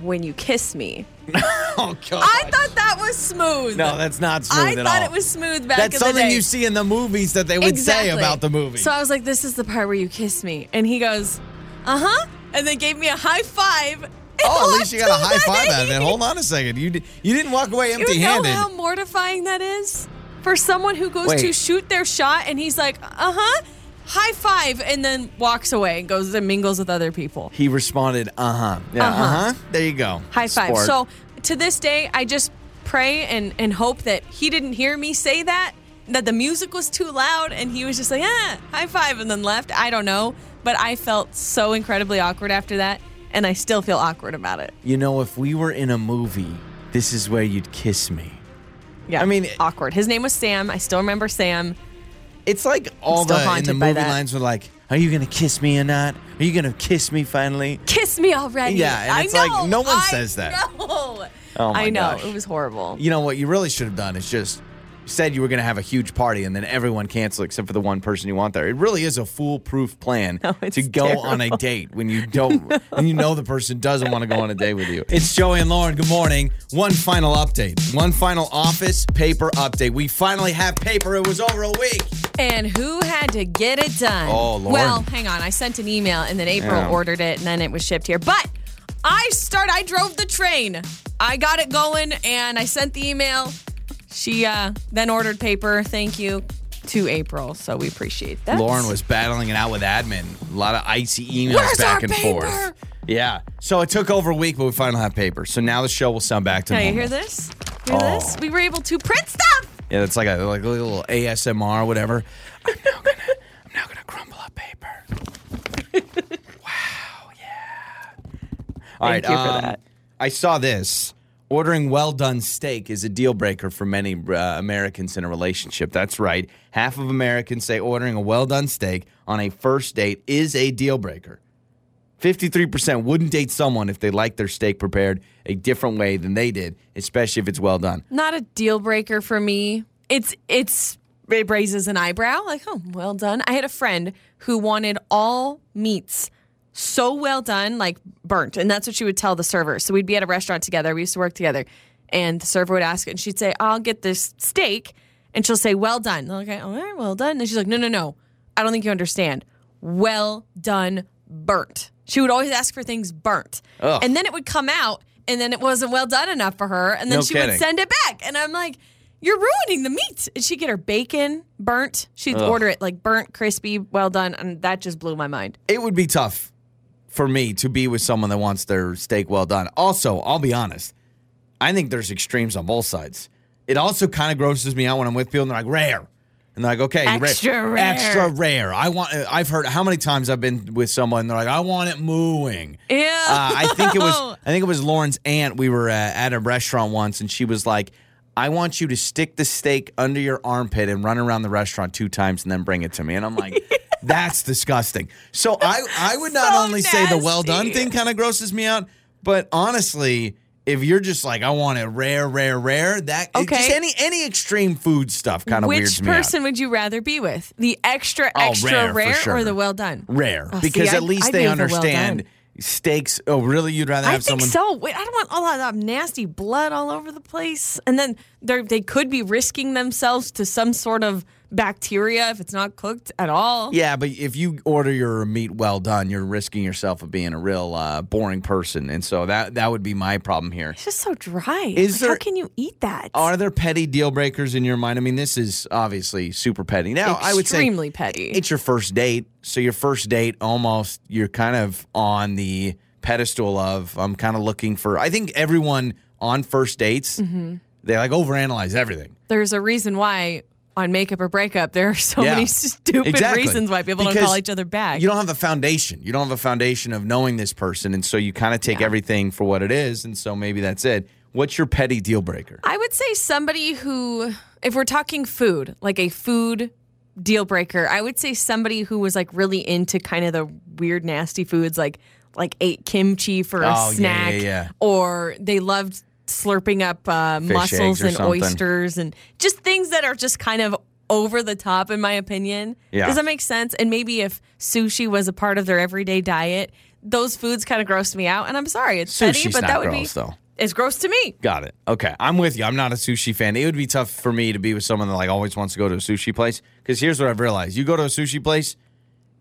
when you kiss me. oh God. I thought that was smooth. no, that's not smooth I at thought it was smooth back That's in the something you see in the movies that they would Exactly. say about the movie. So I was like, this is the part where you kiss me. And he goes, uh huh. And then gave me a high five. Oh, at least you got a high five out of it. Hold on a second. You di- you didn't walk away empty handed. You know how mortifying that is? For someone who goes Wait. to shoot their shot and he's like, uh huh, high five, and then walks away and goes and mingles with other people. he responded, "Uh-huh." Yeah, Uh-huh. uh-huh. There you go. High five. Sport. So to this day, I just pray and, and hope that he didn't hear me say that, that the music was too loud, and he was just like, ah, high five, and then left. I don't know. But I felt so incredibly awkward after that, and I still feel awkward about it. you know, if we were in a movie, this is where you'd kiss me. Yeah. I mean- awkward. His name was Sam. I still remember Sam. It's like all still the in the by movie that. lines were like, "Are you gonna kiss me or not? Are you gonna kiss me finally?" Kiss me already. Yeah, and I it's like, no one I says that. know. Oh my I know. gosh. It was horrible. You know what you really should have done is just said you were going to have a huge party and then everyone cancel except for the one person you want there. It really is a foolproof plan No, to go on a date when you don't when you know the person doesn't want to go on a date with you. It's Joey and Lauren. Good morning. One final update. One final office paper update. We finally have paper. It was over a week. And who had to get it done? Oh, Lauren. Well, hang on. I sent an email and then April Yeah. ordered it and then it was shipped here. But I start I drove the train. I got it going and I sent the email. She uh, then ordered paper. Thank you to April. So we appreciate that. Lauren was battling it out with admin. A lot of icy emails Where's back and paper? forth. Yeah. So it took over a week, but we finally have paper. So now the show will sound back to Can you hear this? Hear Oh. this? We were able to print stuff. Yeah, it's like a like a little ASMR or whatever. I'm now gonna I'm now gonna crumple up paper. wow, yeah. All Thank right, you for um, that. I saw this. Ordering well done steak is a deal breaker for many uh, Americans in a relationship. That's right. Half of Americans say ordering a well done steak on a first date is a deal breaker. 53% wouldn't date someone if they liked their steak prepared a different way than they did, especially if it's well done. Not a deal breaker for me. It's it's it raises an eyebrow. Like, oh, well done. I had a friend who wanted all meats so well done, like burnt, and that's what she would tell the server. So we'd be at a restaurant together. We used to work together, and the server would ask, and she'd say, "I'll get this steak," and she'll say, "Well done." And like, all right, well done. And she's like, "No, no, no, I don't think you understand. Well done, burnt." She would always ask for things burnt, Ugh. and then it would come out, and then it wasn't well done enough for her, and then No she kidding. would send it back, and I'm like. You're ruining the meat. And she'd get her bacon burnt. She'd Ugh. order it like burnt, crispy, well done. And that just blew my mind. it would be tough for me to be with someone that wants their steak well done. Also, I'll be honest, I think there's extremes on both sides. It also kind of grosses me out when I'm with people and they're like rare. And they're like, okay, Extra rare. extra rare. I want. I've heard how many times I've been with someone. and They're like, I want it mooing. Yeah. Uh, I think it was. I think it was Lauren's aunt. We were uh, at a restaurant once, and she was like, "I want you to stick the steak under your armpit and run around the restaurant two times, and then bring it to me." And I'm like, "That's disgusting." So I, I would not So only say the well done thing kind of grosses me out, but honestly. If you're just like I want it rare, rare, rare, that Okay. just any any extreme food stuff kind of weirds me out. Which person would you rather be with? The extra, Oh, extra rare, rare, sure. or the well done? Rare, Oh, see, because at I'd- least I'd they the well understand steaks. Oh, really? You'd rather I have think so. Wait, I don't want all that nasty blood all over the place. And then they they could be risking themselves to some sort of bacteria if it's not cooked at all. Yeah, but if you order your meat well done, you're risking yourself of being a real uh, boring person, and so that that would be my problem here. It's just so dry. Is Like, there- how can you eat that? Are there petty deal breakers in your mind? I mean, this is obviously super petty. Now, I would say Extremely petty. it's your first date, so your first date almost you're kind of on the pedestal of I'm kind of looking for. I think everyone on first dates Mm-hmm. they like overanalyze everything. There's a reason why on makeup or breakup, there are so Yeah. many stupid Exactly. reasons why people don't call each other back. You don't have a foundation. You don't have a foundation of knowing this person, and so you kind of take everything for what it is, and so maybe that's it. What's your petty deal breaker? I would say somebody who, if we're talking food, like a food deal breaker, I would say somebody who was like really into kind of the weird, nasty foods, like like ate kimchi for a Oh, yeah, snack, yeah, yeah. or they loved slurping up uh, mussels and something. oysters, and just things that are just kind of over the top, in my opinion. Yeah. Does that make sense? And maybe if sushi was a part of their everyday diet, those foods kind of grossed me out. And I'm sorry, it's petty, but that would gross, be though. it's gross to me. Got it. Okay, I'm with you. I'm not a sushi fan. It would be tough for me to be with someone that like always wants to go to a sushi place. Because here's what I've realized: you go to a sushi place,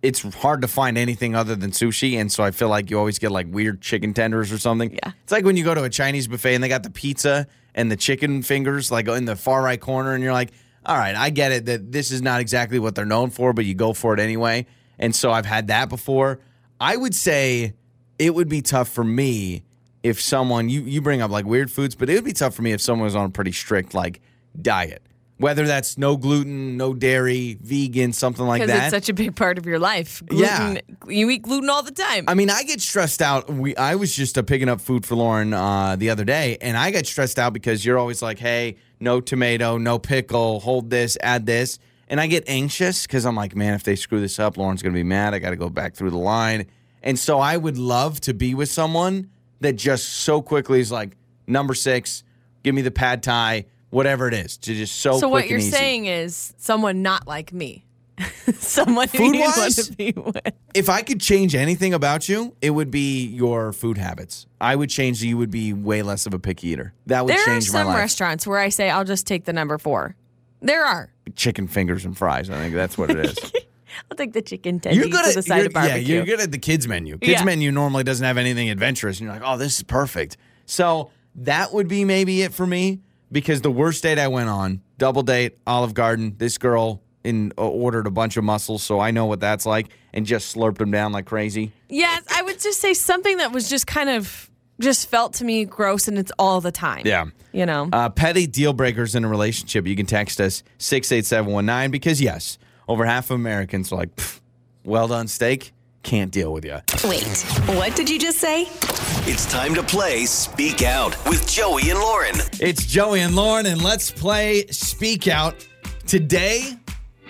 it's hard to find anything other than sushi, and so I feel like you always get like weird chicken tenders or something. Yeah. it's like when you go to a Chinese buffet and they got the pizza and the chicken fingers like in the far right corner, and you're like, all right, I get it that this is not exactly what they're known for, but you go for it anyway. And so I've had that before. I would say it would be tough for me if someone you you bring up like weird foods, but it would be tough for me if someone was on a pretty strict like diet. Whether that's no gluten, no dairy, vegan, something like Because that. it's such a big part of your life. Gluten, Yeah. You eat gluten all the time. I mean, I get stressed out. We I was just uh, picking up food for Lauren uh, the other day, and I got stressed out because you're always like, "Hey, no tomato, no pickle, hold this, add this," and I get anxious because I'm like, "Man, if they screw this up, Lauren's gonna be mad. I got to go back through the line." And so I would love to be with someone that just so quickly is like, "Number six, give me the pad thai, whatever it is," to just so. so what you're saying is someone not like me. someone who you want to be with. If I could change anything about you, it would be your food habits. I would change that you would be way less of a picky eater. That would There are change my some restaurants where I say I'll just take the number four. There are. Chicken fingers and fries. I think that's what it is. I'll take the chicken tendies you're good at the side you're- of barbecue. yeah, you're good at the kids menu. Kids Yeah. menu normally doesn't have anything adventurous, and you're like, oh, this is perfect. So that would be maybe it for me because the worst date I went on, double date, Olive Garden. This girl in uh, ordered a bunch of mussels, so I know what that's like, and just slurped them down like crazy. Yes, I would just say something that was just kind of just felt to me gross and it's all the time. Yeah. You know? Uh, petty deal breakers in a relationship. You can text us 68719 because, yes, over half of Americans are like, well done steak, can't deal with you. Wait, what did you just say? It's time to play Speak Out with Joey and Lauren. It's Joey and Lauren, and let's play Speak Out. Today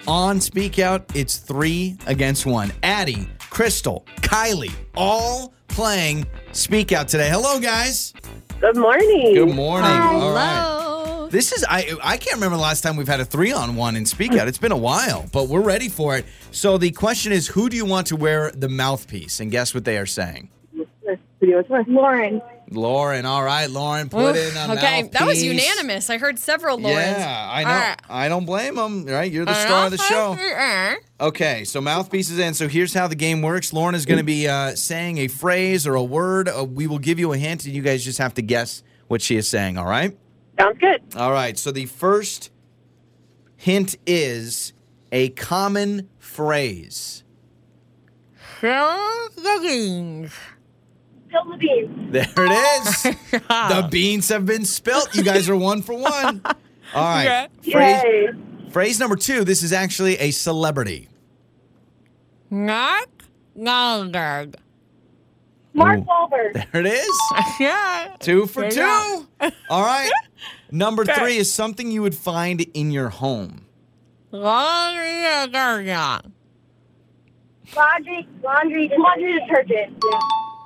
on Speak Out, it's three against one. Addie, Crystal, Kylie, all playing Speak Out today. Hello, guys. Good morning. Good morning. All right. Hello. This is I I can't remember the last time we've had a three on one in Speak Out. It's been a while, but we're ready for it. So the question is, who do you want to wear the mouthpiece? And guess what they are saying. Lauren. Lauren. All right, Lauren, put Oof, in a okay, that was unanimous. I heard several Laurens. Yeah, I know. All right. I don't blame them. Right, you're the star of the show. Uh-huh. Okay, so mouthpiece is in. So here's how the game works. Lauren is going to be uh, saying a phrase or a word. Uh, we will give you a hint, and you guys just have to guess what she is saying. All right. Sounds good. All right. So the first hint is a common phrase. Spill the beans. Spill the beans. There it is. the beans have been spilt. You guys are one for one. All right. Phrase, phrase number two. This is actually a celebrity. Knock, knock. Mark Wahlberg. There it is. Yeah. Two for There two. All right. Number three is something you would find in your home. Laundry Laundry, laundry, laundry detergent.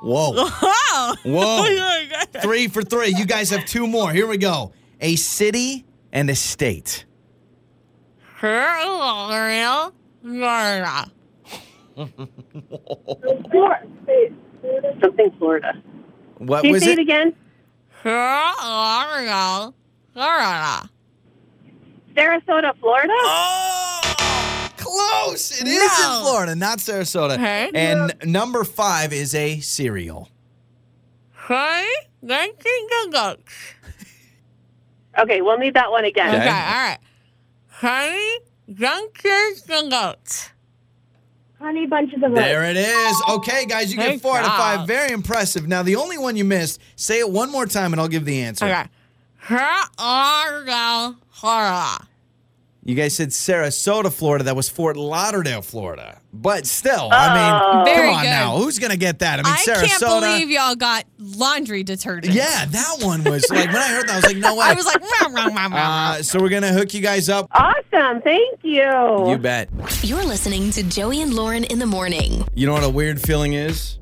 Whoa. Oh. Whoa. Three for three. You guys have two more. Here we go. A city and a state. Florida. Something Florida. What Can you was say it? it again? Sarasota, Florida? Oh, close. It is in Florida, not Sarasota. Okay. And number five is a cereal. Okay, we'll need that one again. Okay. Okay, all right. Honey, junkies and goats. Honey bunches of There it is. Okay, guys, you get Thank four out of five. God. Very impressive. Now, the only one you missed, say it one more time and I'll give the answer. Okay. You guys said Sarasota, Florida. That was Fort Lauderdale, Florida. But still, I mean, Very come on good. now. Who's going to get that? I mean, Sarasota. I Sarasota. can't believe y'all got laundry detergent. yeah, that one was like, when I heard that, I was like, no way. I was like, "Meow, meow, meow, meow." uh, so we're going to hook you guys up. Awesome. Thank you. You bet. You're listening to Joey and Lauren in the morning. You know what a weird feeling is?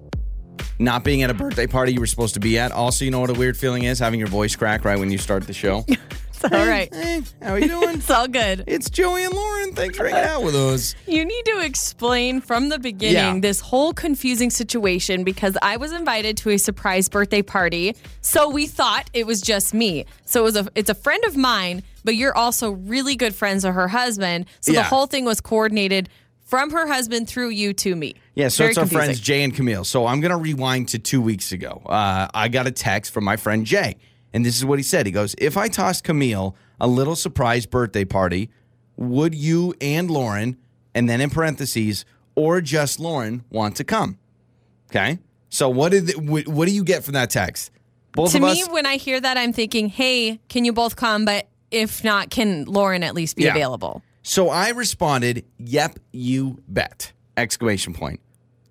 Not being at a birthday party you were supposed to be at. Also, you know what a weird feeling is? Having your voice crack right when you start the show. it's all right. hey, how are you doing? It's all good. It's Joey and Lauren. Thanks for hanging out with us. You need to explain from the beginning Yeah. this whole confusing situation because I was invited to a surprise birthday party. So we thought it was just me. So it was a it's a friend of mine, but you're also really good friends with her husband. So Yeah. the whole thing was coordinated from her husband through you to me. Yeah, so Very it's our confusing. friends Jay and Camille. So I'm going to rewind to two weeks ago. Uh, I got a text from my friend Jay, and this is what he said. He goes, If I tossed Camille a little surprise birthday party, would you and Lauren, and then in parentheses, or just Lauren, want to come? Okay. So what did what, what do you get from that text? Both To me, us. when I hear that, I'm thinking, hey, can you both come? But if not, can Lauren at least be Yeah. available? So I responded, "Yep, you bet!" Exclamation point.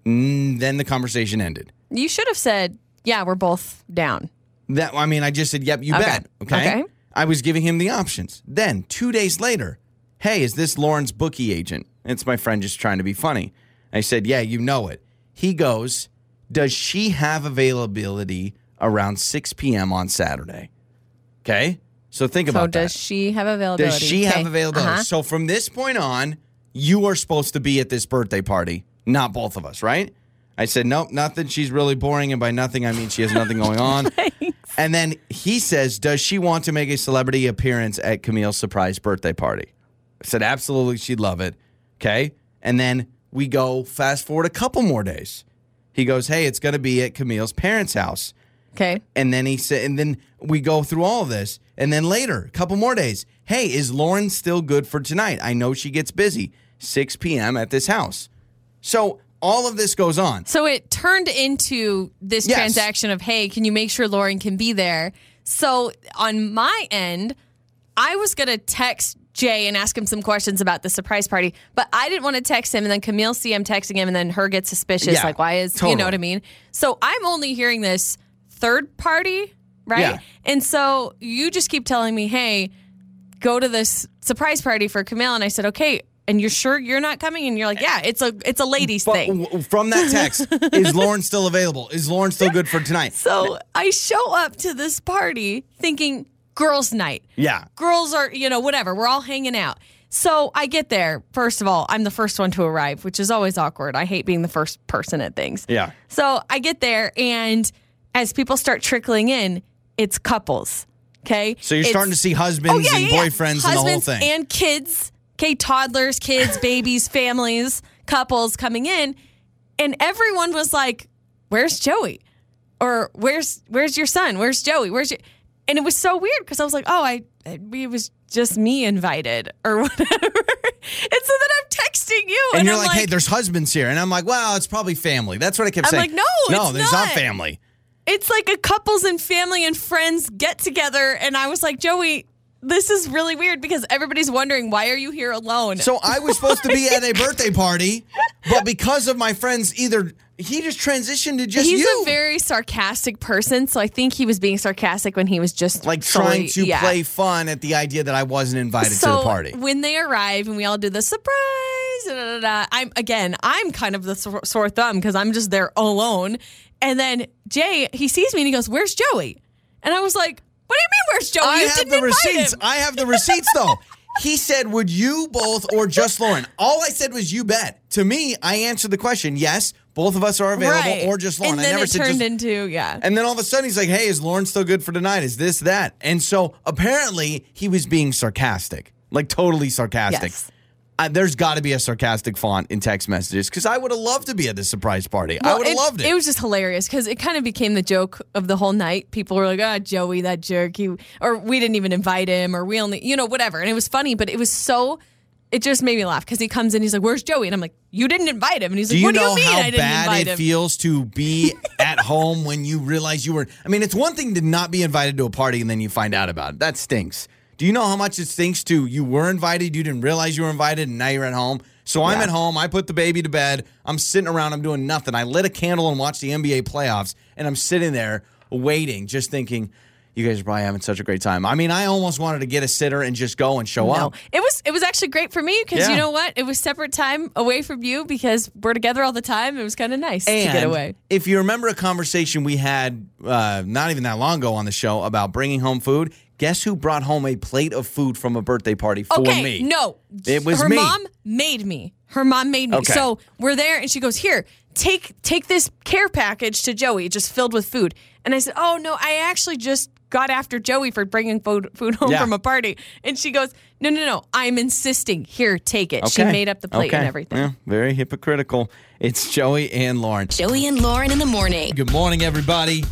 Mm, then the conversation ended. You should have said, yeah, we're both down. That I mean, I just said, "Yep, you Okay. bet." Okay? Okay. I was giving him the options. Then two days later, hey, is this Lauren's bookie agent? It's my friend just trying to be funny. I said, "Yeah, you know it." He goes, "Does she have availability around 6 p.m. on Saturday?" Okay, so think So about does that. Does she have availability? Does she have availability? Uh-huh. So from this point on, you are supposed to be at this birthday party, not both of us, right? I said, nope, nothing. She's really boring. And by nothing, I mean she has nothing going on. and then he says, Does she want to make a celebrity appearance at Camille's surprise birthday party? I said, Absolutely. She'd love it. Okay. And then we go fast forward a couple more days. He goes, Hey, it's going to be at Camille's parents' house. Okay. And then he said, and then we go through all of this. And then later, a couple more days, hey, is Lauren still good for tonight? I know she gets busy. 6 p.m. at this house. So all of this goes on. So it turned into this Yes. transaction of, hey, can you make sure Lauren can be there? So on my end, I was going to text Jay and ask him some questions about the surprise party, but I didn't want to text him. And then Camille see him texting him, and then her get suspicious. Yeah, like, why is, you know what I mean? So I'm only hearing this third party, right? Yeah. And so you just keep telling me, hey, go to this surprise party for Camille. And I said, okay. And you're sure you're not coming? And you're like, yeah, it's a it's a ladies But thing. from that text, is Lauren still available? Is Lauren still good for tonight? So I show up to this party thinking girls' night. Yeah. Girls are, you know, whatever. We're all hanging out. So I get there. First of all, I'm the first one to arrive, which is always awkward. I hate being the first person at things. Yeah. So I get there, and as people start trickling in, it's couples. Okay. So you're It's- starting to see husbands Oh, yeah, and yeah, yeah. boyfriends and the whole thing. And kids. Okay, toddlers, kids, babies, families, couples coming in. And everyone was like, Where's Joey? Or where's where's your son? Where's Joey? Where's your and it was so weird because I was like, oh, I it was just me invited or whatever. and so then I'm texting you, and and, you're I'm like, hey, there's husbands here. And I'm like, well, it's probably family. That's what I kept I'm saying. like, no, no, it's there's not not. family. it's like a couples and family and friends get together, and I was like, Joey, this is really weird because everybody's wondering why are you here alone? So I was supposed to be at a birthday party, but because of my friends, either he just transitioned to just He's you. a very sarcastic person, so I think he was being sarcastic when he was just like solely- trying to yeah. play fun at the idea that I wasn't invited so to the party. when they arrive and we all do the surprise, da, da, da, I'm again, I'm kind of the sore, sore thumb because I'm just there alone. And then Jay, he sees me and he goes, "Where's Joey?" And I was like, "What do you mean, where's Joey? I you have didn't the receipts. him." I have the receipts though. He said, "Would you both or just Lauren?" All I said was, "You bet." To me, I answered the question, "Yes, both of us are available, right. or just Lauren." And I then never it said turned just. into yeah. and then all of a sudden, he's like, "Hey, is Lauren still good for tonight? Is this that?" And so apparently, he was being sarcastic, like totally sarcastic. Yes. Uh, there's got to be a sarcastic font in text messages because I would have loved to be at this surprise party. I would have loved it. It was just hilarious because it kind of became the joke of the whole night. People were like, "Ah, Joey, that jerk," he, or we didn't even invite him, or we only, you know, whatever. And it was funny, but it was so. It just made me laugh because he comes in, he's like, "Where's Joey?" And I'm like, "You didn't invite him." And he's Do like, "What do you mean how I didn't bad invite it him?" feels to be at home when you realize you were? I mean, it's one thing to not be invited to a party and then you find out about it. That stinks. Do you know how much it stinks to you were invited, you didn't realize you were invited, and now you're at home? So I'm at home. I put the baby to bed. I'm sitting around. I'm doing nothing. I lit a candle and watched the NBA playoffs, and I'm sitting there waiting, just thinking, you guys are probably having such a great time. I mean, I almost wanted to get a sitter and just go and show No, up. it was it was actually great for me because Yeah. you know what? It was separate time away from you because we're together all the time. It was kind of nice And to get away. if you remember a conversation we had uh, not even that long ago on the show about bringing home food, guess who brought home a plate of food from a birthday party for okay, me? no, It was her me. mom made me. Her mom made me. Okay. So we're there, and she goes, "Here, take take this care package to Joey, just filled with food." And I said, "Oh no, I actually just." Got after Joey for bringing food food home Yeah. from a party, and she goes, "No, no, no! I'm insisting. Here, take it." She made up the plate and everything. Yeah, very hypocritical. It's Joey and Lauren. Joey and Lauren in the morning. Good morning, everybody.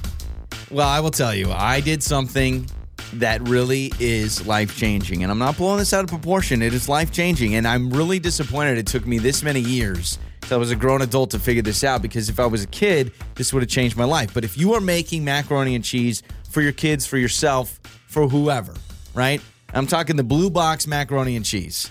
Well, I will tell you, I did something that really is life changing. And I'm not blowing this out of proportion. It is life changing. And I'm really disappointed it took me this many years till I was a grown adult to figure this out because if I was a kid, this would have changed my life. But if you are making macaroni and cheese for your kids, for yourself, for whoever, right? I'm talking the blue box macaroni and cheese.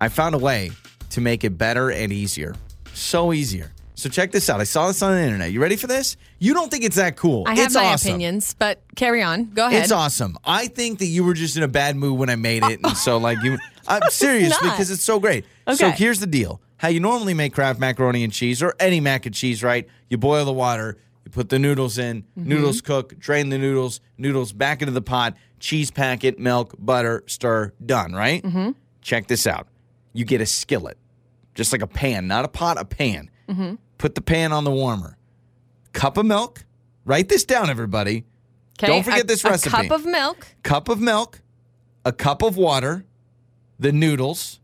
I found a way to make it better and easier. So easier. So check this out. I saw this on the internet. You ready for this? You don't think it's that cool. I have it's my awesome. opinions, but carry on. Go ahead. It's awesome. I think that you were just in a bad mood when I made it, and so like you, I'm serious not. because it's so great. Okay. So here's the deal: how you normally make Kraft macaroni and cheese or any mac and cheese, right? You boil the water, you put the noodles in, Mm-hmm. noodles cook, drain the noodles, noodles back into the pot, cheese packet, milk, butter, stir, done. Right? Mm-hmm. Check this out: you get a skillet, just like a pan, not a pot, a pan. Mm-hmm. Put the pan on the warmer. Cup of milk. Write this down, everybody. 'Kay, Don't forget a- this A recipe. cup of milk. cup of milk, a cup of water, the noodles,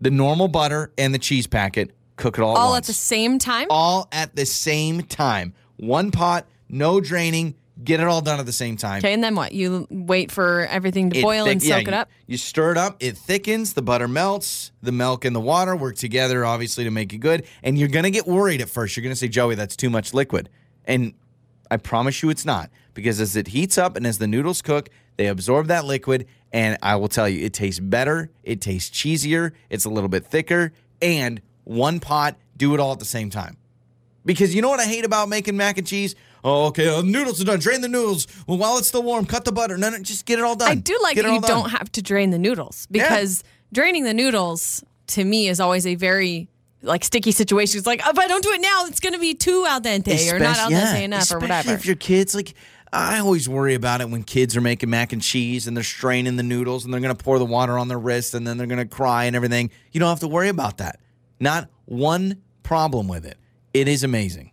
the normal butter, and the cheese packet. Cook it all, all at at the same time. all at the same time. One pot, no draining. Get it all done at the same time. Okay, and then what? You wait for everything to It boil and thick- yeah, soak it you- up. You stir it up, it thickens, the butter melts, the milk and the water work together, obviously, to make it good. And you're going to get worried at first. You're going to say, Joey, that's too much liquid. And I promise you it's not, because as it heats up and as the noodles cook, they absorb that liquid. And I will tell you, it tastes better, it tastes cheesier, it's a little bit thicker, and one pot, do it all at the same time. Because you know what I hate about making mac and cheese? Oh, okay, uh, noodles are done. Drain the noodles. Well, while it's still warm, cut the butter. No, no, just get it all done. I do like Get that you done. don't have to drain the noodles because draining the noodles to me is always a very like sticky situation. It's like if I don't do it now, it's going to be too al dente or not al dente yeah, enough or whatever. If your kids like, I always worry about it when kids are making mac and cheese and they're straining the noodles and they're gonna pour the water on their wrist and then they're gonna cry and everything. You don't have to worry about that. Not one problem with it. It is amazing.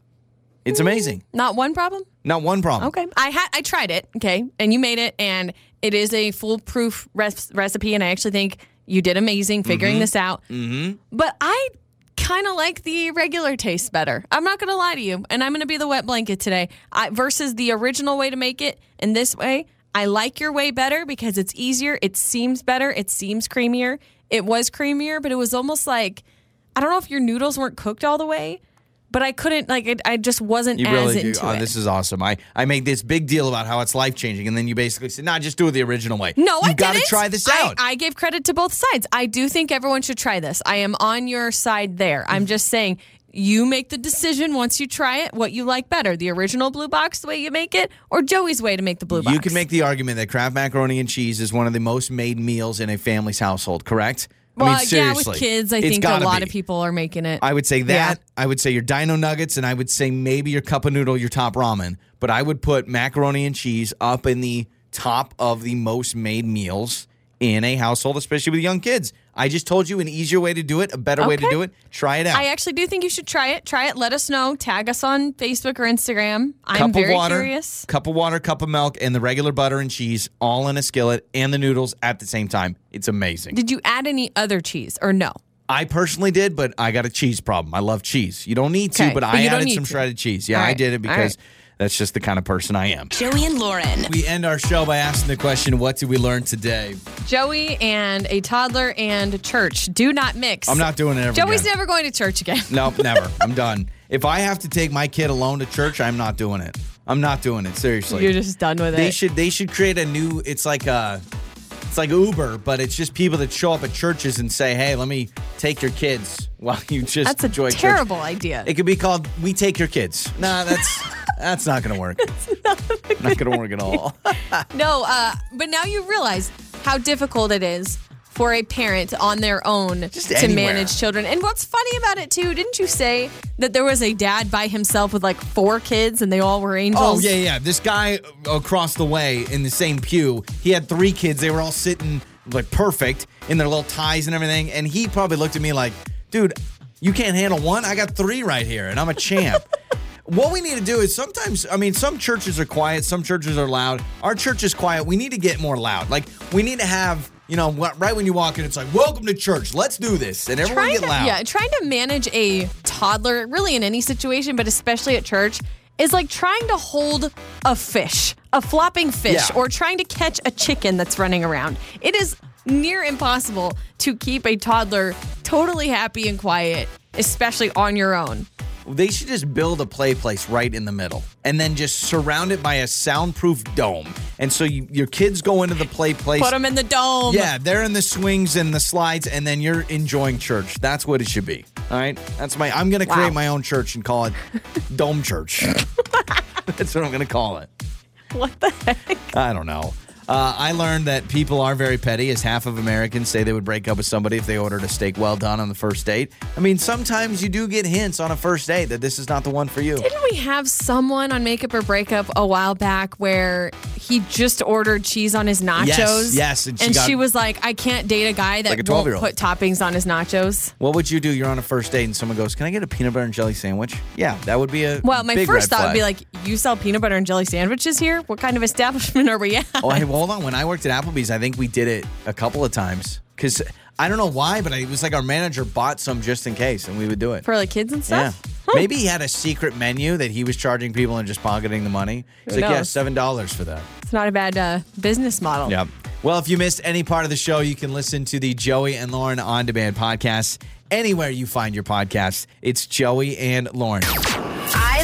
It's amazing. Not one problem. Not one problem. Okay, I had I tried it. Okay, and you made it, and it is a foolproof res- recipe, and I actually think you did amazing figuring this out. Mm-hmm. But I kind of like the regular taste better. I'm not gonna lie to you, and I'm gonna be the wet blanket today. I, versus the original way to make it, in this way, I like your way better because it's easier. It seems better. It seems creamier. It was creamier, but it was almost like I don't know if your noodles weren't cooked all the way. But I couldn't like it, I just wasn't You as really do. into Oh, it. this is awesome. I, I make this big deal about how it's life changing, and then you basically say, "Nah, just do it the original way." No, you I got to try this I- out. I, gave credit to both sides. I do think everyone should try this. I am on your side there. I'm just saying you make the decision once you try it what you like better the original blue box the way you make it or joey's way to make the blue box You can make the argument that Kraft macaroni and cheese is one of the most made meals in a family's household, correct? Well I mean, yeah with kids i think a lot be. of people are making it I would say that. Yeah. I would say your dino nuggets, and I would say maybe your cup of noodle, your top ramen. But I would put macaroni and cheese up in the top of the most made meals in a household, especially with young kids. I just told you an easier way to do it, a better way to do it. Try it out. I actually do think you should try it. Try it. Let us know. Tag us on Facebook or Instagram. I'm cup very water, curious. cup of water, cup of milk, and the regular butter and cheese all in a skillet, and the noodles at the same time. It's amazing. Did you add any other cheese or no? I personally did, but I got a cheese problem. I love cheese. You don't need to, but, but I added some to. shredded cheese. Yeah, All I did it because right. That's just the kind of person I am. Joey and Lauren. We end our show by asking the question, What did we learn today? Joey and a toddler and church do not mix. I'm not doing it ever Joey's again. never going to church again. Nope, never. I'm done. If I have to take my kid alone to church, I'm not doing it. I'm not doing it. Seriously. You're just done with it. they should they should create a new it's like a It's like Uber, but it's just people that show up at churches and say, "Hey, let me take your kids while you just That's a enjoy church." terrible idea. It could be called "We Take Your Kids." Nah, that's that's not gonna work. not gonna work at all. No, uh, but now you realize how difficult it is for a parent on their own Just to anywhere. manage children. And what's funny about it too, didn't you say that there was a dad by himself with like four kids and they all were angels? Oh angels? yeah, yeah. This guy across the way in the same pew, he had three kids. They were all sitting like perfect in their little ties and everything. And he probably looked at me like, "Dude, you can't handle one. I got three right here, and I'm a champ." what we need to do is sometimes, I mean, some churches are quiet, some churches are loud. Our church is quiet. We need to get more loud. Like we need to have. You know, right when you walk in, it's like, "Welcome to church. Let's do this," and everyone trying get to, loud. Yeah, trying to manage a toddler, really in any situation, but especially at church, is like trying to hold a fish, a flopping fish, Yeah. or trying to catch a chicken that's running around. It is near impossible to keep a toddler totally happy and quiet, especially on your own. They should just build a play place right in the middle and then just surround it by a soundproof dome. And so you, your kids go into the play place. Put them in the dome. yeah, they're in the swings and the slides, and then you're enjoying church. That's what it should be. All right. That's my. I'm gonna Wow. create my own church and call it Dome Church. That's what I'm gonna call it. What the heck? I don't know. Uh, I learned that people are very petty, as half of Americans say they would break up with somebody if they ordered a steak well done on the first date. I mean, sometimes you do get hints on a first date that this is not the one for you. Didn't we have someone on Makeup or Breakup a while back where he just ordered cheese on his nachos? yes, and and she she, got- was like, I can't date a guy that Like a won't put toppings on his nachos. What would you do? You're on a first date and someone goes, "Can I get a peanut butter and jelly sandwich?" Yeah, that would be a Well, my first thought would be like, you sell peanut butter and jelly sandwiches here? What kind of establishment are we at? "Oh, well, hold on." When I worked at Applebee's, I think we did it a couple of times because I don't know why, but it was like our manager bought some just in case, and we would do it. For like kids and stuff. yeah, maybe he had a secret menu that he was charging people and just pocketing the money. He's Who like, "Yeah, seven dollars for that." It's not a bad uh, business model. Yep. Well, if you missed any part of the show, you can listen to the Joey and Lauren on demand podcast anywhere you find your podcast. It's Joey and Lauren.